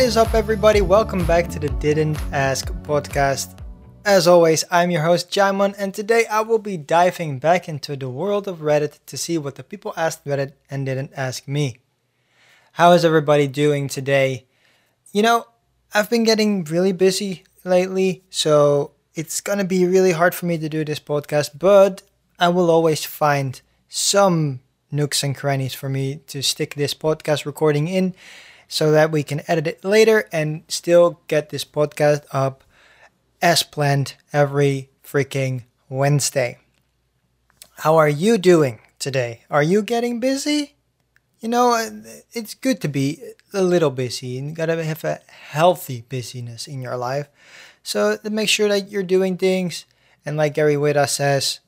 What is up, everybody? Welcome back to the Didn't Ask podcast. As always, I'm your host, Jaimon, and today I will be diving back into the world of Reddit to see what the people asked Reddit and didn't ask me. How is everybody doing today? You know, I've been getting really busy lately, so it's gonna be really hard for me to do this podcast, but I will always find some nooks and crannies for me to stick this podcast recording in so that we can edit it later and still get this podcast up as planned every freaking Wednesday. How are you doing today? Are you getting busy? You know, it's good to be a little busy. You gotta have a healthy busyness in your life. So make sure that you're doing things. And like Gary Whitta says,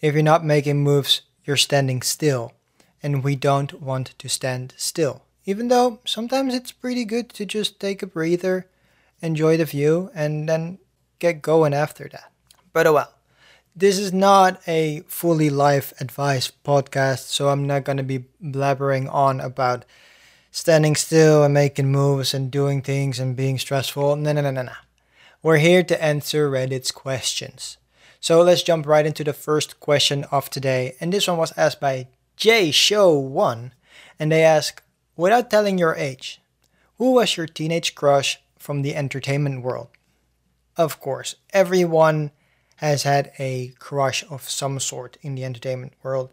if you're not making moves, you're standing still. And we don't want to stand still. Even though sometimes it's pretty good to just take a breather, enjoy the view, and then get going after that. But oh well. This is not a fully life advice podcast, so I'm not going to be blabbering on about standing still and making moves and doing things and being stressful. No, no, no, no, no. We're here to answer Reddit's questions. So let's jump right into the first question of today. And this one was asked by J Show 1 and they ask, without telling your age, who was your teenage crush from the entertainment world? Of course, everyone has had a crush of some sort in the entertainment world.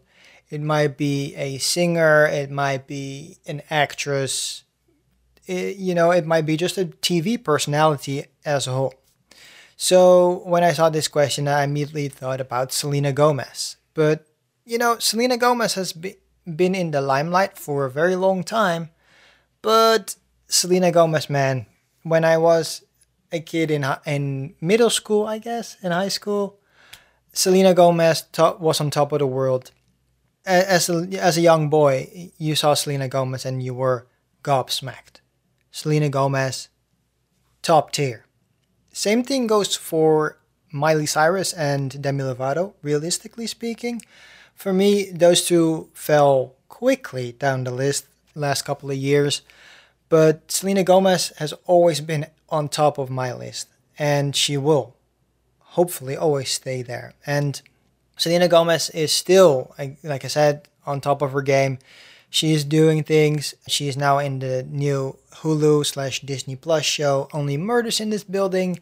It might be a singer, it might be an actress, it, you know, it might be just a TV personality as a whole. So when I saw this question, I immediately thought about Selena Gomez. But, you know, Selena Gomez has be- been in the limelight for a very long time. But Selena Gomez, man, when I was a kid in in middle school, I guess, in high school. Selena Gomez was on top of the world. As a, as a young boy, you saw Selena Gomez and you were gobsmacked. Selena Gomez, top tier. Same thing goes for Miley Cyrus and Demi Lovato, realistically speaking. For me, those two fell quickly down the list last couple of years. But Selena Gomez has always been on top of my list, and she will hopefully always stay there. And Selena Gomez is still, like I said, on top of her game. She is doing things. She is now in the new Hulu slash Disney Plus show, Only Murders in This Building.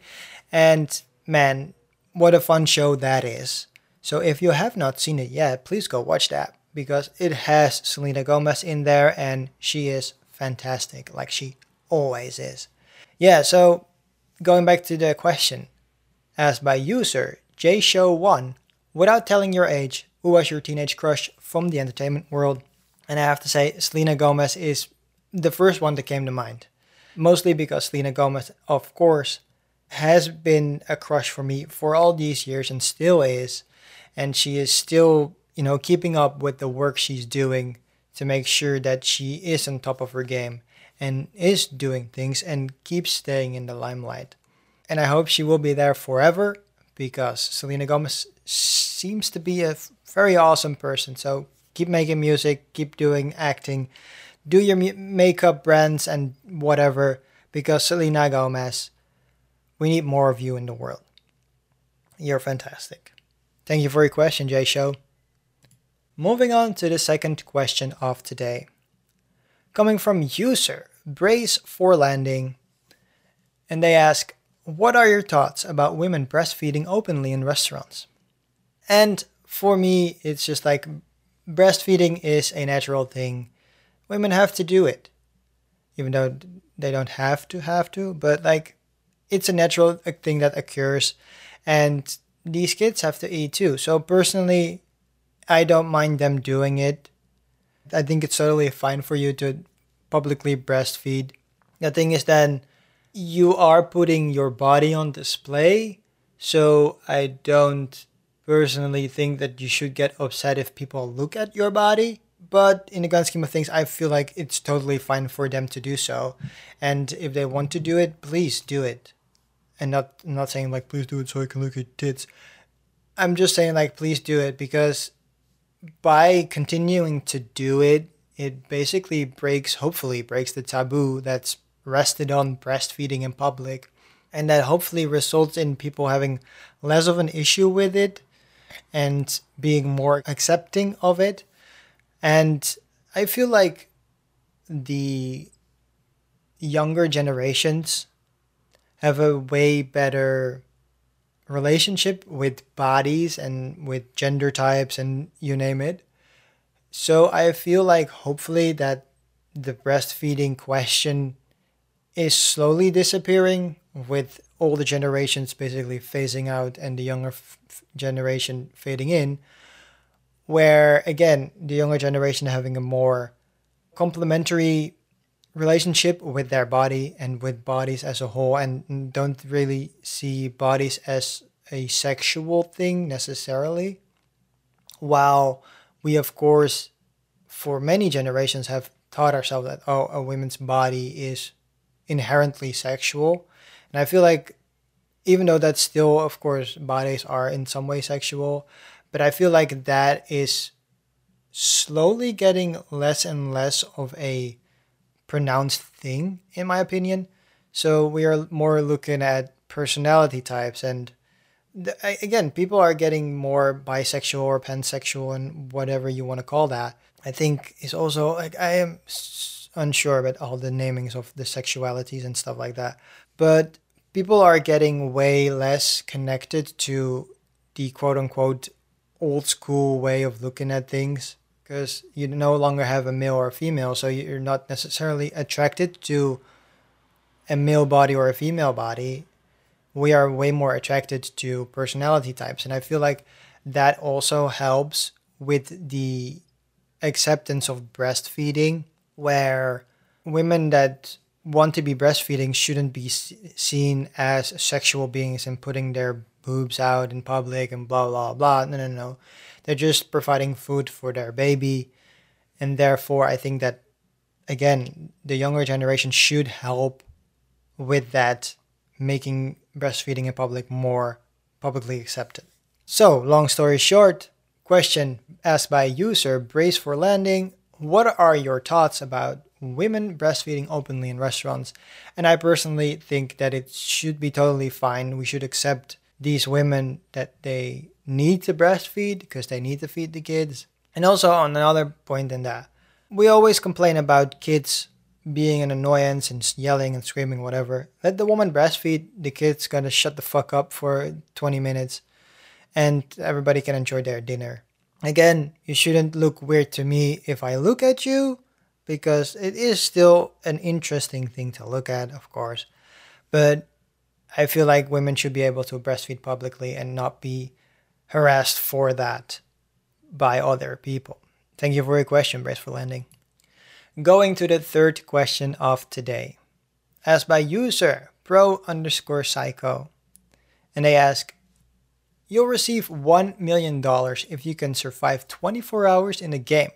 And man, what a fun show that is. So if you have not seen it yet, please go watch that because it has Selena Gomez in there and she is fantastic, like she always is. Yeah, so going back to the question asked by user JShow1, without telling your age, who was your teenage crush from the entertainment world? And I have to say, Selena Gomez is the first one that came to mind. Mostly because Selena Gomez, of course, has been a crush for me for all these years and still is. And she is still, you know, keeping up with the work she's doing to make sure that she is on top of her game and is doing things and keeps staying in the limelight. And I hope she will be there forever because Selena Gomez seems to be a very awesome person. So keep making music, keep doing acting, do your makeup brands and whatever because Selena Gomez, we need more of you in the world. You're fantastic. Thank you for your question, Jay Show. Moving on to the second question of today coming from user Brace for Landing, and they ask, What are your thoughts about women breastfeeding openly in restaurants? And for me, it's just like breastfeeding is a natural thing. Women have to do it, even though they don't have to have to, but like it's a natural thing that occurs, and these kids have to eat too. So personally, I don't mind them doing it. I think it's totally fine for you to publicly breastfeed. The thing is then you are putting your body on display, so I don't personally think that you should get upset if people look at your body. But in the grand scheme of things, I feel like it's totally fine for them to do so. And if they want to do it, please do it. And not I'm not saying like please do it so I can look at tits. I'm just saying like please do it because by continuing to do it, it basically breaks, hopefully, breaks the taboo that's rested on breastfeeding in public, and that hopefully results in people having less of an issue with it and being more accepting of it. And I feel like the younger generations have a way better relationship with bodies and with gender types and you name it. So I feel like hopefully that the breastfeeding question is slowly disappearing with older generations basically phasing out and the younger f- generation fading in where again the younger generation having a more complementary relationship with their body and with bodies as a whole and don't really see bodies as a sexual thing necessarily. While we of course for many generations have taught ourselves that oh a woman's body is inherently sexual. And i feel like even though that's still of course bodies are in some way sexual but i feel like that is slowly getting less and less of a pronounced thing, in my opinion. So we are more looking at personality types and again, people are getting more bisexual or pansexual and whatever you want to call that. I think is also like I am unsure about all the namings of the sexualities and stuff like that. But people are getting way less connected to the quote unquote old school way of looking at things because you no longer have a male or a female, so you're not necessarily attracted to a male body or a female body. We are way more attracted to personality types, and I feel like that also helps with the acceptance of breastfeeding, where women that want to be breastfeeding shouldn't be seen as sexual beings and putting their boobs out in public and blah blah blah. No, no, no. They're just providing food for their baby. And therefore, I think that, again, the younger generation should help with that, making breastfeeding in public more publicly accepted. So, long story short, question asked by user Brace for Landing What are your thoughts about women breastfeeding openly in restaurants? And I personally think that it should be totally fine. We should accept these women that they need to breastfeed because they need to feed the kids. And also, on another point in that, we always complain about kids being an annoyance and yelling and screaming, whatever. Let the woman breastfeed, the kid's gonna shut the fuck up for 20 minutes and everybody can enjoy their dinner. Again, you shouldn't look weird to me if I look at you because it is still an interesting thing to look at, of course. But I feel like women should be able to breastfeed publicly and not be harassed for that by other people. Thank you for your question, Brace for Landing. Going to the third question of today, asked by user pro underscore psycho, and they ask, You'll receive $1 million if you can survive 24 hours in a game.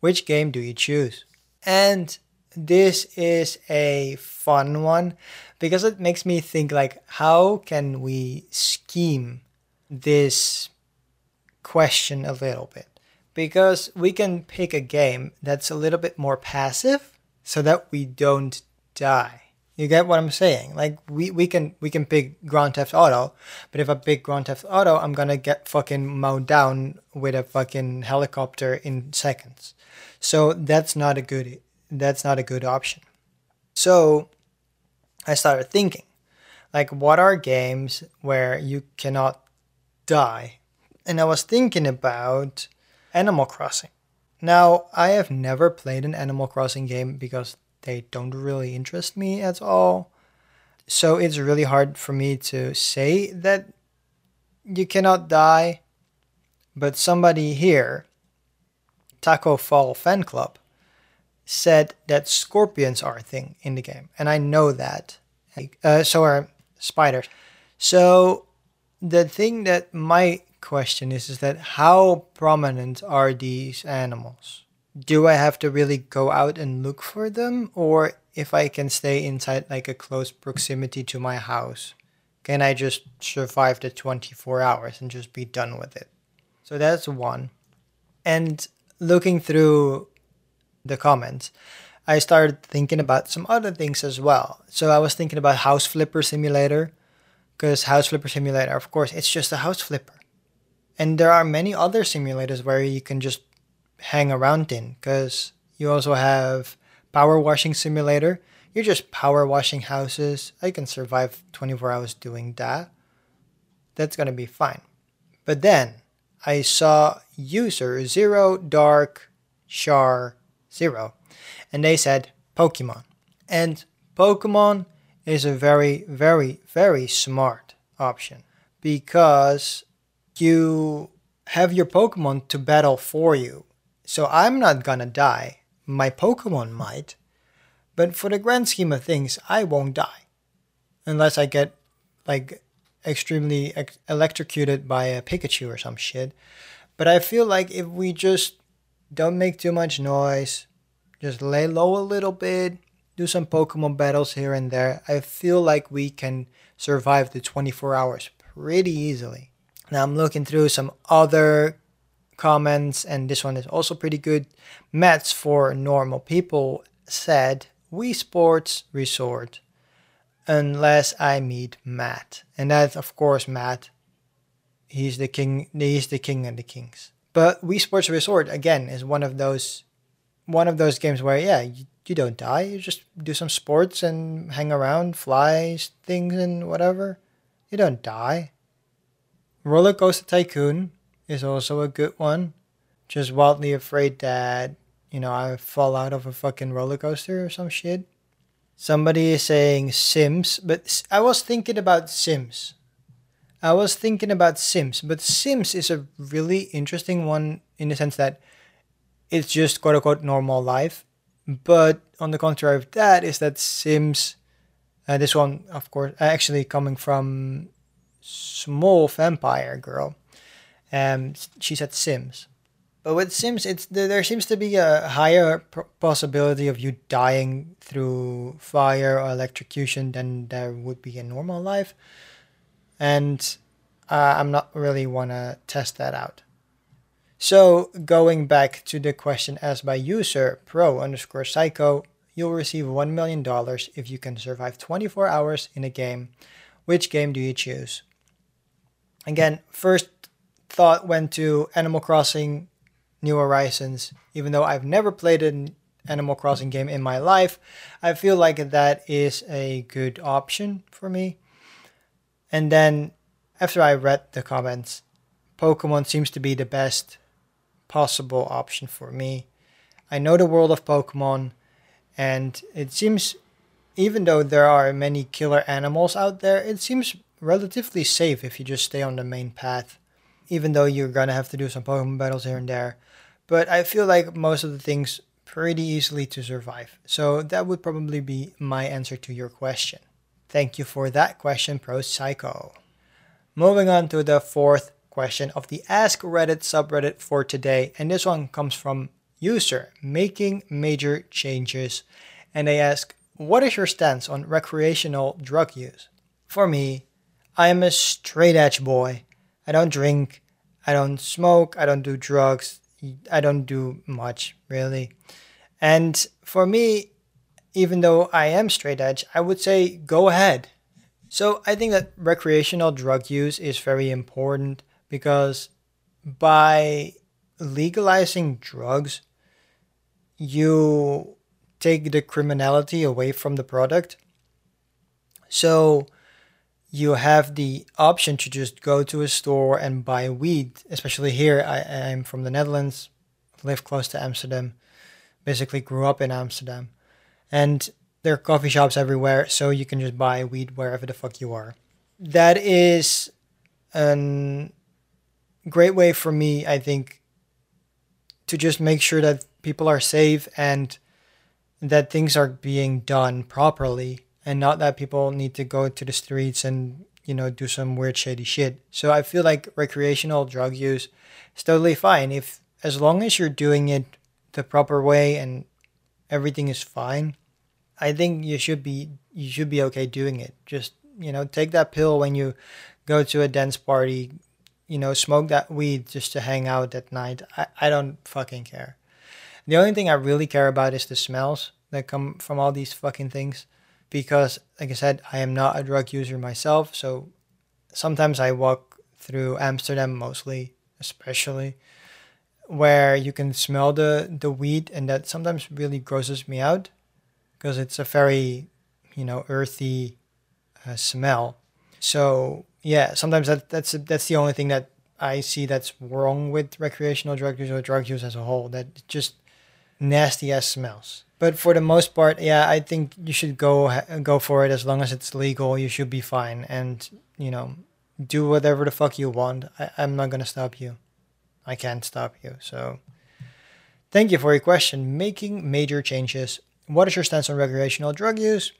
Which game do you choose? And this is a fun one because it makes me think like how can we scheme this question a little bit because we can pick a game that's a little bit more passive so that we don't die. You get what I'm saying? Like we, we can we can pick Grand Theft Auto, but if I pick Grand Theft Auto, I'm gonna get fucking mowed down with a fucking helicopter in seconds. So that's not a good that's not a good option. So I started thinking, like what are games where you cannot die. And I was thinking about Animal Crossing. Now, I have never played an Animal Crossing game because they don't really interest me at all. So it's really hard for me to say that you cannot die. But somebody here, Taco Fall Fan Club, said that scorpions are a thing in the game. And I know that. Uh, so are spiders. So the thing that my question is is that how prominent are these animals? Do I have to really go out and look for them or if I can stay inside like a close proximity to my house, can I just survive the 24 hours and just be done with it? So that's one. And looking through the comments, I started thinking about some other things as well. So I was thinking about House Flipper Simulator, because House Flipper Simulator, of course, it's just a house flipper. And there are many other simulators where you can just hang around in, because you also have Power Washing Simulator. You're just power washing houses. I can survive 24 hours doing that. That's gonna be fine. But then I saw user zero dark char zero and they said Pokemon. And Pokemon is a very, very, very smart option because you have your Pokemon to battle for you. So I'm not gonna die. My Pokemon might. But for the grand scheme of things, I won't die. Unless I get like extremely ex- electrocuted by a Pikachu or some shit. But I feel like if we just don't make too much noise, just lay low a little bit, do some Pokemon battles here and there. I feel like we can survive the 24 hours pretty easily. Now I'm looking through some other comments, and this one is also pretty good. Mats for normal people said Wii Sports Resort unless I meet Matt. And that's of course Matt. He's the king he's the king of the kings. But Wii Sports Resort again is one of those one of those games where yeah you, you don't die you just do some sports and hang around fly things and whatever. You don't die. Roller coaster tycoon is also a good one. Just wildly afraid that you know i fall out of a fucking roller coaster or some shit. Somebody is saying sims but i was thinking about sims. I was thinking about sims but sims is a really interesting one in the sense that it's just quote unquote normal life. But on the contrary of that is that Sims, uh, this one of course actually coming from Small Vampire Girl, um, she said Sims. But with Sims, it's there seems to be a higher possibility of you dying through fire or electrocution than there would be in normal life, and uh, I'm not really wanna test that out. So going back to the question asked by user pro underscore psycho, you'll receive $1 million if you can survive 24 hours in a game. Which game do you choose? Again, first thought went to Animal Crossing New Horizons. Even though I've never played an Animal Crossing game in my life, I feel like that is a good option for me. And then after I read the comments, Pokemon seems to be the best possible option for me. I know the world of Pokemon, and it seems, even though there are many killer animals out there, it seems relatively safe if you just stay on the main path, even though you're gonna have to do some Pokemon battles here and there. But I feel like most of the things pretty easily to survive. So that would probably be my answer to your question. Thank you for that question, Pro Psycho. Moving on to the fourth question of the Ask Reddit subreddit for today. And this one comes from user making major changes. And they ask, What is your stance on recreational drug use? For me, I am a straight edge boy. I don't drink, I don't smoke, I don't do drugs, I don't do much really. And for me, even though I am straight edge, I would say go ahead. So I think that recreational drug use is very important because by legalizing drugs, you take the criminality away from the product. So you have the option to just go to a store and buy weed. Especially here, I, am from the Netherlands, live close to Amsterdam, basically grew up in Amsterdam. And there are coffee shops everywhere, so you can just buy weed wherever the fuck you are. That is an great way for me, I think, to just make sure that people are safe and that things are being done properly and not that people need to go to the streets and you know do some weird shady shit. So i feel like recreational drug use is totally fine. If as long as you're doing it the proper way and everything is fine i think you should be you should be okay doing it. Just you know take that pill when you go to a dance party you know, smoke that weed just to hang out at night. I, I don't fucking care. The only thing I really care about is the smells. that come from all these fucking things. Because, like I said, I am not a drug user myself. So sometimes I walk through Amsterdam, mostly, especially, where you can smell the, the weed, and that sometimes really grosses me out because it's a very, you know, earthy uh, smell. So yeah, sometimes that that's that's the only thing that I see that's wrong with recreational drug use or drug use as a whole. That just nasty ass smells. But for the most part, yeah, I think you should go go for it as long as it's legal. You should be fine, and you know, do whatever the fuck you want. I, I'm not gonna stop you. I can't stop you. So, thank you for your question. Making major changes. What is your stance on recreational drug use?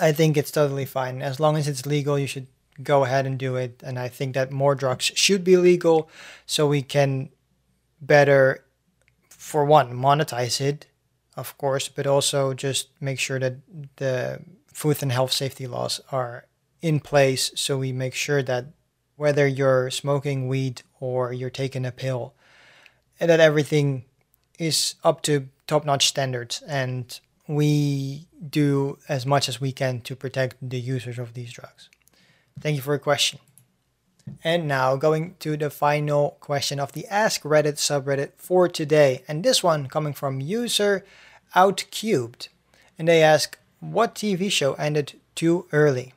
I think it's totally fine as long as it's legal. You should go ahead and do it. And I think that more drugs should be legal so we can better, for one, monetize it, of course, but also just make sure that the food and health safety laws are in place so we make sure that whether you're smoking weed or you're taking a pill, that everything is up to top notch standards and we do as much as we can to protect the users of these drugs. Thank you for your question. And now going to the final question of the Ask Reddit subreddit for today. And this one coming from user Outcubed. And they ask, what TV show ended too early?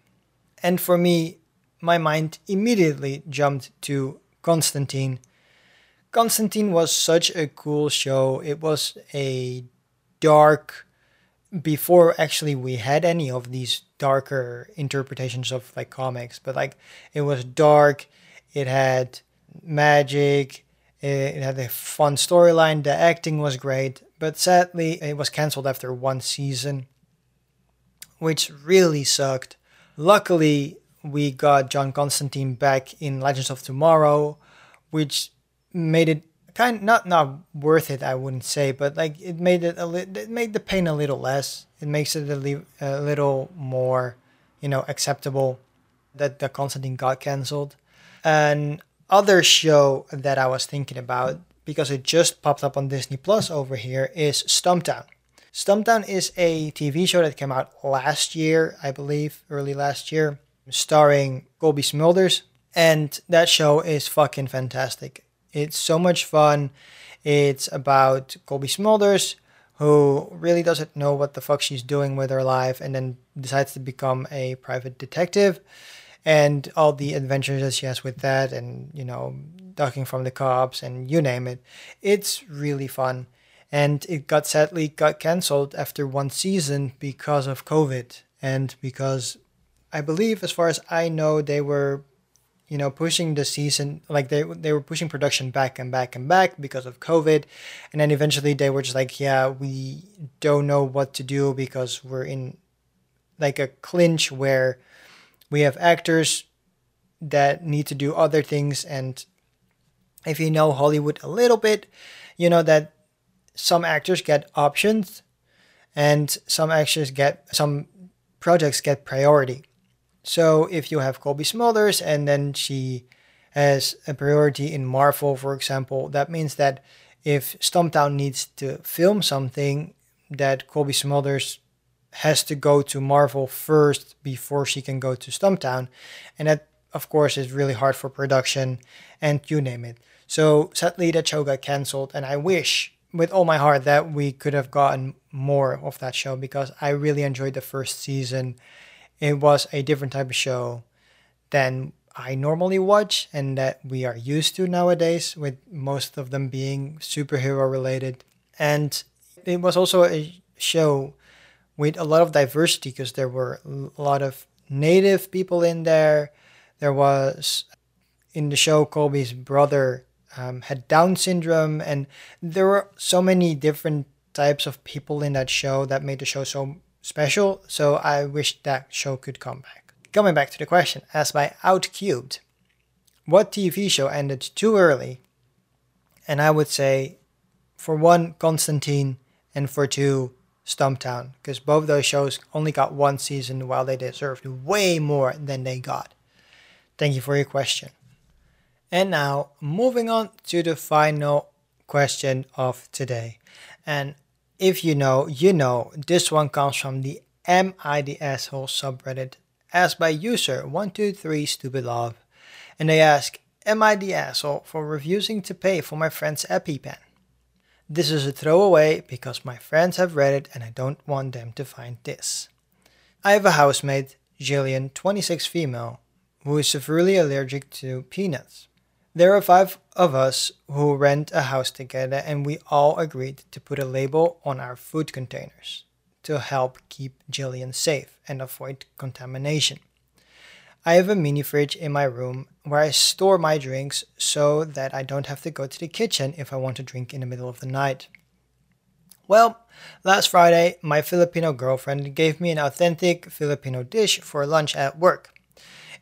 And for me, my mind immediately jumped to Constantine. Constantine was such a cool show. It was a dark, before actually we had any of these darker interpretations of like comics but like it was dark it had magic it, had a fun storyline the acting was great but sadly it was cancelled after one season which really sucked luckily we got john constantine back in legends of tomorrow which made it kind not not worth it. I wouldn't say, but like it made it a li- it made the pain a little less. It makes it a, li- a little more, you know, acceptable that the Constantine got canceled. An other show that I was thinking about because it just popped up on Disney Plus over here is Stumptown. Stumptown is a TV show that came out last year, I believe, early last year, starring Cobie Smulders, and that show is fucking fantastic. It's so much fun. It's about Cobie Smulders, who really doesn't know what the fuck she's doing with her life and then decides to become a private detective and all the adventures that she has with that and, you know, ducking from the cops and you name it. It's really fun. And it got sadly got cancelled after one season because of COVID and because I believe, as far as I know, they were you know, pushing the season like they they were pushing production back and back and back because of COVID, and then eventually they were just like, yeah, we don't know what to do because we're in like a clinch where we have actors that need to do other things and if you know Hollywood a little bit, you know that some actors get options and some actors get some projects get priority. So if you have Cobie Smulders and then she has a priority in Marvel, for example, that means that if Stumptown needs to film something, that Cobie Smulders has to go to Marvel first before she can go to Stumptown. And that, of course, is really hard for production and you name it. So sadly, that show got canceled, and I wish with all my heart that we could have gotten more of that show because I really enjoyed the first season it was a different type of show than I normally watch and that we are used to nowadays, with most of them being superhero related. And it was also a show with a lot of diversity because there were a lot of native people in there. There was in the show Cobie's brother um, had Down syndrome, and there were so many different types of people in that show that made the show so special, so I wish that show could come back. Coming back to the question asked by Outcubed What TV show ended too early? And I would say, for one, Constantine, and for two, Stumptown, because both those shows only got one season while they deserved way more than they got. Thank you for your question. And now, moving on to the final question of today. And if you know, you know. This one comes from the Am I the Asshole subreddit, asked by user 123stupidlove. And they ask, Am I the asshole for refusing to pay for my friend's EpiPen? This is a throwaway because my friends have read it and I don't want them to find this. I have a housemate, Jillian, 26 female, who is severely allergic to peanuts. There are five of us who rent a house together, and we all agreed to put a label on our food containers to help keep Jillian safe and avoid contamination. I have a mini fridge in my room where I store my drinks so that I don't have to go to the kitchen if I want to drink in the middle of the night. Well, last Friday, my Filipino girlfriend gave me an authentic Filipino dish for lunch at work.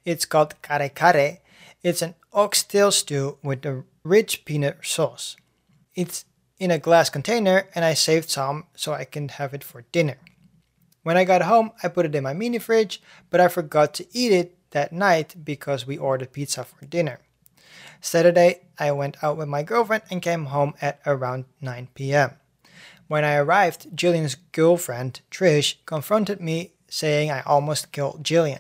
It's called kare kare. It's an oxtail stew with a rich peanut sauce. It's in a glass container and I saved some so I can have it for dinner. When I got home, I put it in my mini fridge, but I forgot to eat it that night because we ordered pizza for dinner. Saturday, I went out with my girlfriend and came home at around 9 p.m. When I arrived, Jillian's girlfriend, Trish, confronted me saying I almost killed Jillian.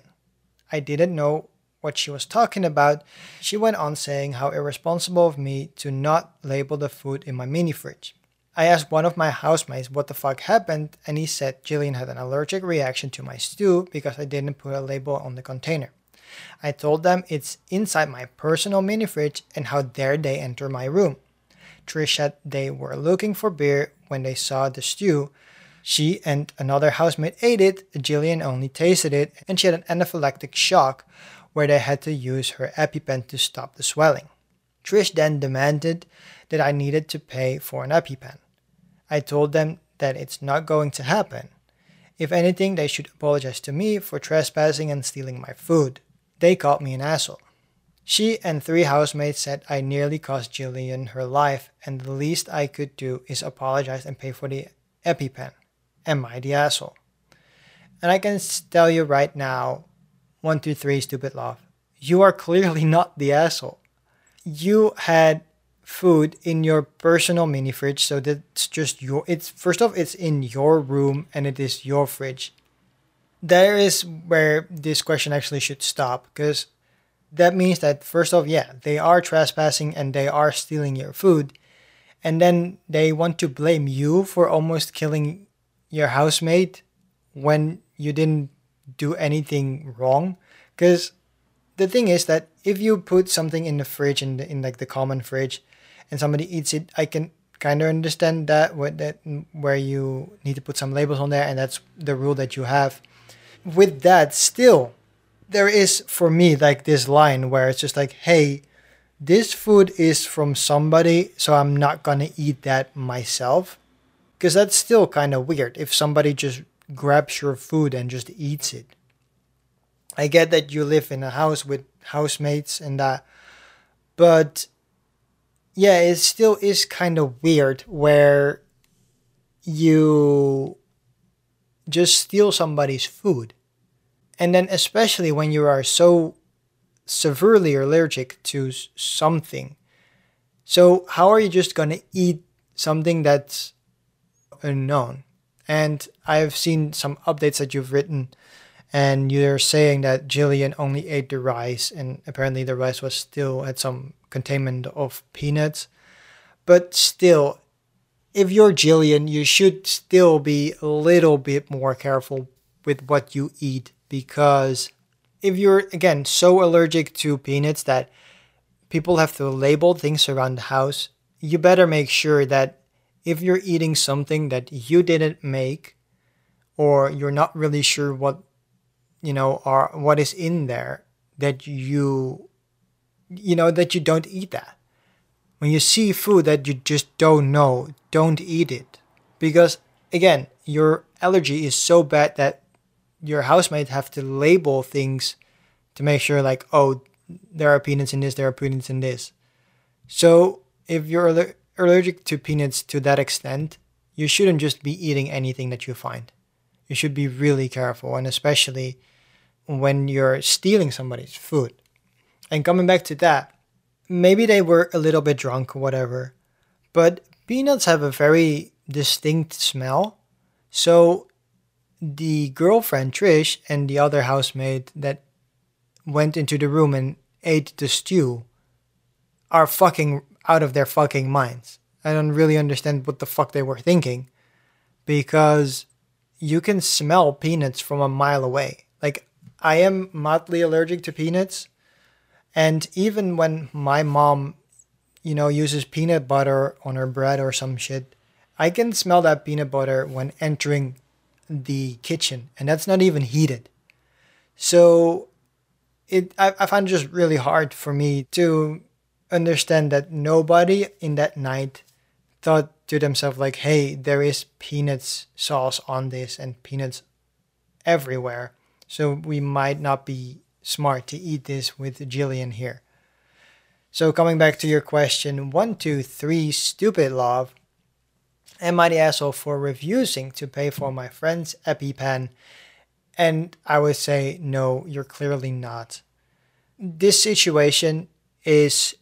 I didn't know what she was talking about. She went on saying how irresponsible of me to not label the food in my mini fridge. I asked one of my housemates what the fuck happened, and he said Jillian had an allergic reaction to my stew because I didn't put a label on the container. I told them it's inside my personal mini fridge and how dare they enter my room. Trish said they were looking for beer when they saw the stew. She and another housemate ate it, Jillian only tasted it, and she had an anaphylactic shock where they had to use her EpiPen to stop the swelling. Trish then demanded that I needed to pay for an EpiPen. I told them that it's not going to happen. If anything, they should apologize to me for trespassing and stealing my food. They called me an asshole. She and three housemates said I nearly cost Jillian her life, and the least I could do is apologize and pay for the EpiPen. Am I the asshole? And I can tell you right now, one, two, three, stupid love, you are clearly not the asshole. You had food in your personal mini fridge, so that's just your. It's first off, it's in your room and it is your fridge there is where this question actually should stop because that means that first off, yeah, they are trespassing and they are stealing your food, and then they want to blame you for almost killing your housemate when you didn't do anything wrong. Because the thing is that if you put something in the fridge in the, in like the common fridge, and somebody eats it, I can kind of understand that what that mm, where you need to put some labels on there, and that's the rule that you have with that, still, there is for me like this line where it's just like, hey, this food is from somebody, so I'm not gonna eat that myself. Because that's still kind of weird if somebody just grabs your food and just eats it. I get that you live in a house with housemates and that, but yeah, it still is kind of weird where you just steal somebody's food. And then, especially when you are so severely allergic to something. So, how are you just going to eat something that's unknown? And I've seen some updates that you've written, and you're saying that Jillian only ate the rice, and apparently the rice was still had some containment of peanuts. But still, if you're Jillian, you should still be a little bit more careful with what you eat because if you're again so allergic to peanuts that people have to label things around the house, you better make sure that if you're eating something that you didn't make or you're not really sure what you know are what is in there that you you know that you don't eat that when you see food that you just don't know, don't eat it. Because again, your allergy is so bad that your housemate have to label things to make sure like, oh, there are peanuts in this, there are peanuts in this. So if you're allergic to peanuts to that extent, you shouldn't just be eating anything that you find. You should be really careful, and especially when you're stealing somebody's food. And coming back to that, maybe they were a little bit drunk or whatever, but peanuts have a very distinct smell. So the girlfriend Trish and the other housemaid that went into the room and ate the stew are fucking out of their fucking minds. I don't really understand what the fuck they were thinking because you can smell peanuts from a mile away. Like, I am mildly allergic to peanuts. And even when my mom, you know, uses peanut butter on her bread or some shit, I can smell that peanut butter when entering the kitchen, and that's not even heated. So it I, I find it just really hard for me to understand that nobody in that night thought to themselves like, hey, there is peanuts sauce on this and peanuts everywhere. So we might not be smart to eat this with Jillian here. So coming back to your question, one, two, three, stupid love. Am I the asshole for refusing to pay for my friend's EpiPen? And I would say, no, you're clearly not. This situation is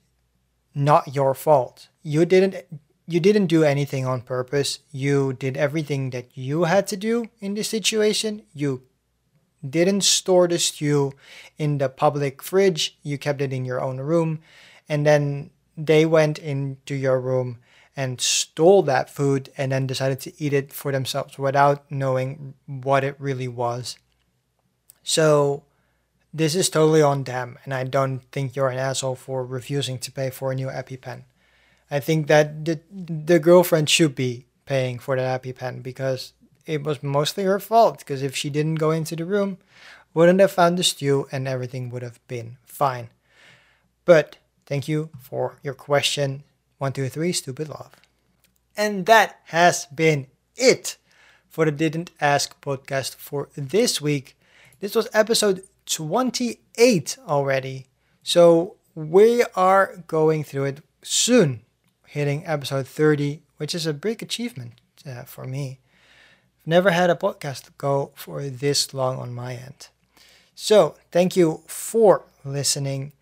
not your fault. You didn't you didn't do anything on purpose. You did everything that you had to do in this situation. You didn't store the stew in the public fridge. You kept it in your own room. And then they went into your room and stole that food and then decided to eat it for themselves without knowing what it really was. So this is totally on them, and I don't think you're an asshole for refusing to pay for a new EpiPen. I think that the, the girlfriend should be paying for the EpiPen because it was mostly her fault. Because if she didn't go into the room, wouldn't have found the stew, and everything would have been fine. But thank you for your question. One, two, three, stupid love. And that has been it for the Didn't Ask podcast for this week. This was episode 28 already. So we are going through it soon, hitting episode 30, which is a big achievement uh, for me. Never had a podcast go for this long on my end. So thank you for listening.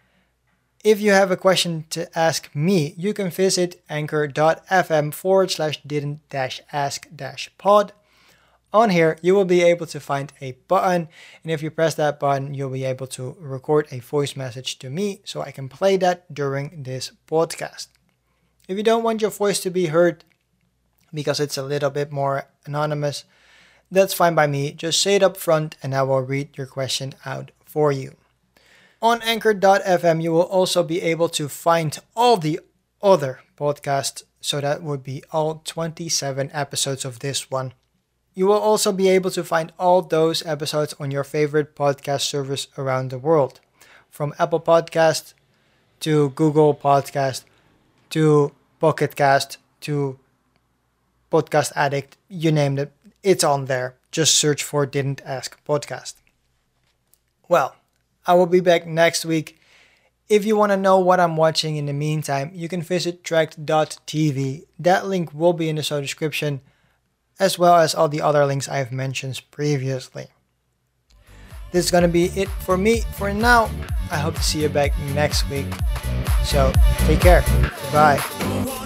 If you have a question to ask me, you can visit anchor.fm forward slash didn't dash ask dash pod. On here, you will be able to find a button, and if you press that button, you'll be able to record a voice message to me so I can play that during this podcast. If you don't want your voice to be heard because it's a little bit more anonymous, that's fine by me. Just say it up front and I will read your question out for you. On anchor.fm, you will also be able to find all the other podcasts. So that would be all 27 episodes of this one you will also be able to find all those episodes on your favorite podcast service around the world, from Apple Podcast to Google Podcast to Pocket Cast to Podcast Addict, you name it, it's on there. Just search for Didn't Ask Podcast. Well, I will be back next week. If you want to know what I'm watching in the meantime, you can visit trakt.tv. That link will be in the show description as well as all the other links I've mentioned previously. This is going to be it for me for now. I hope to see you back next week. So take care. Bye.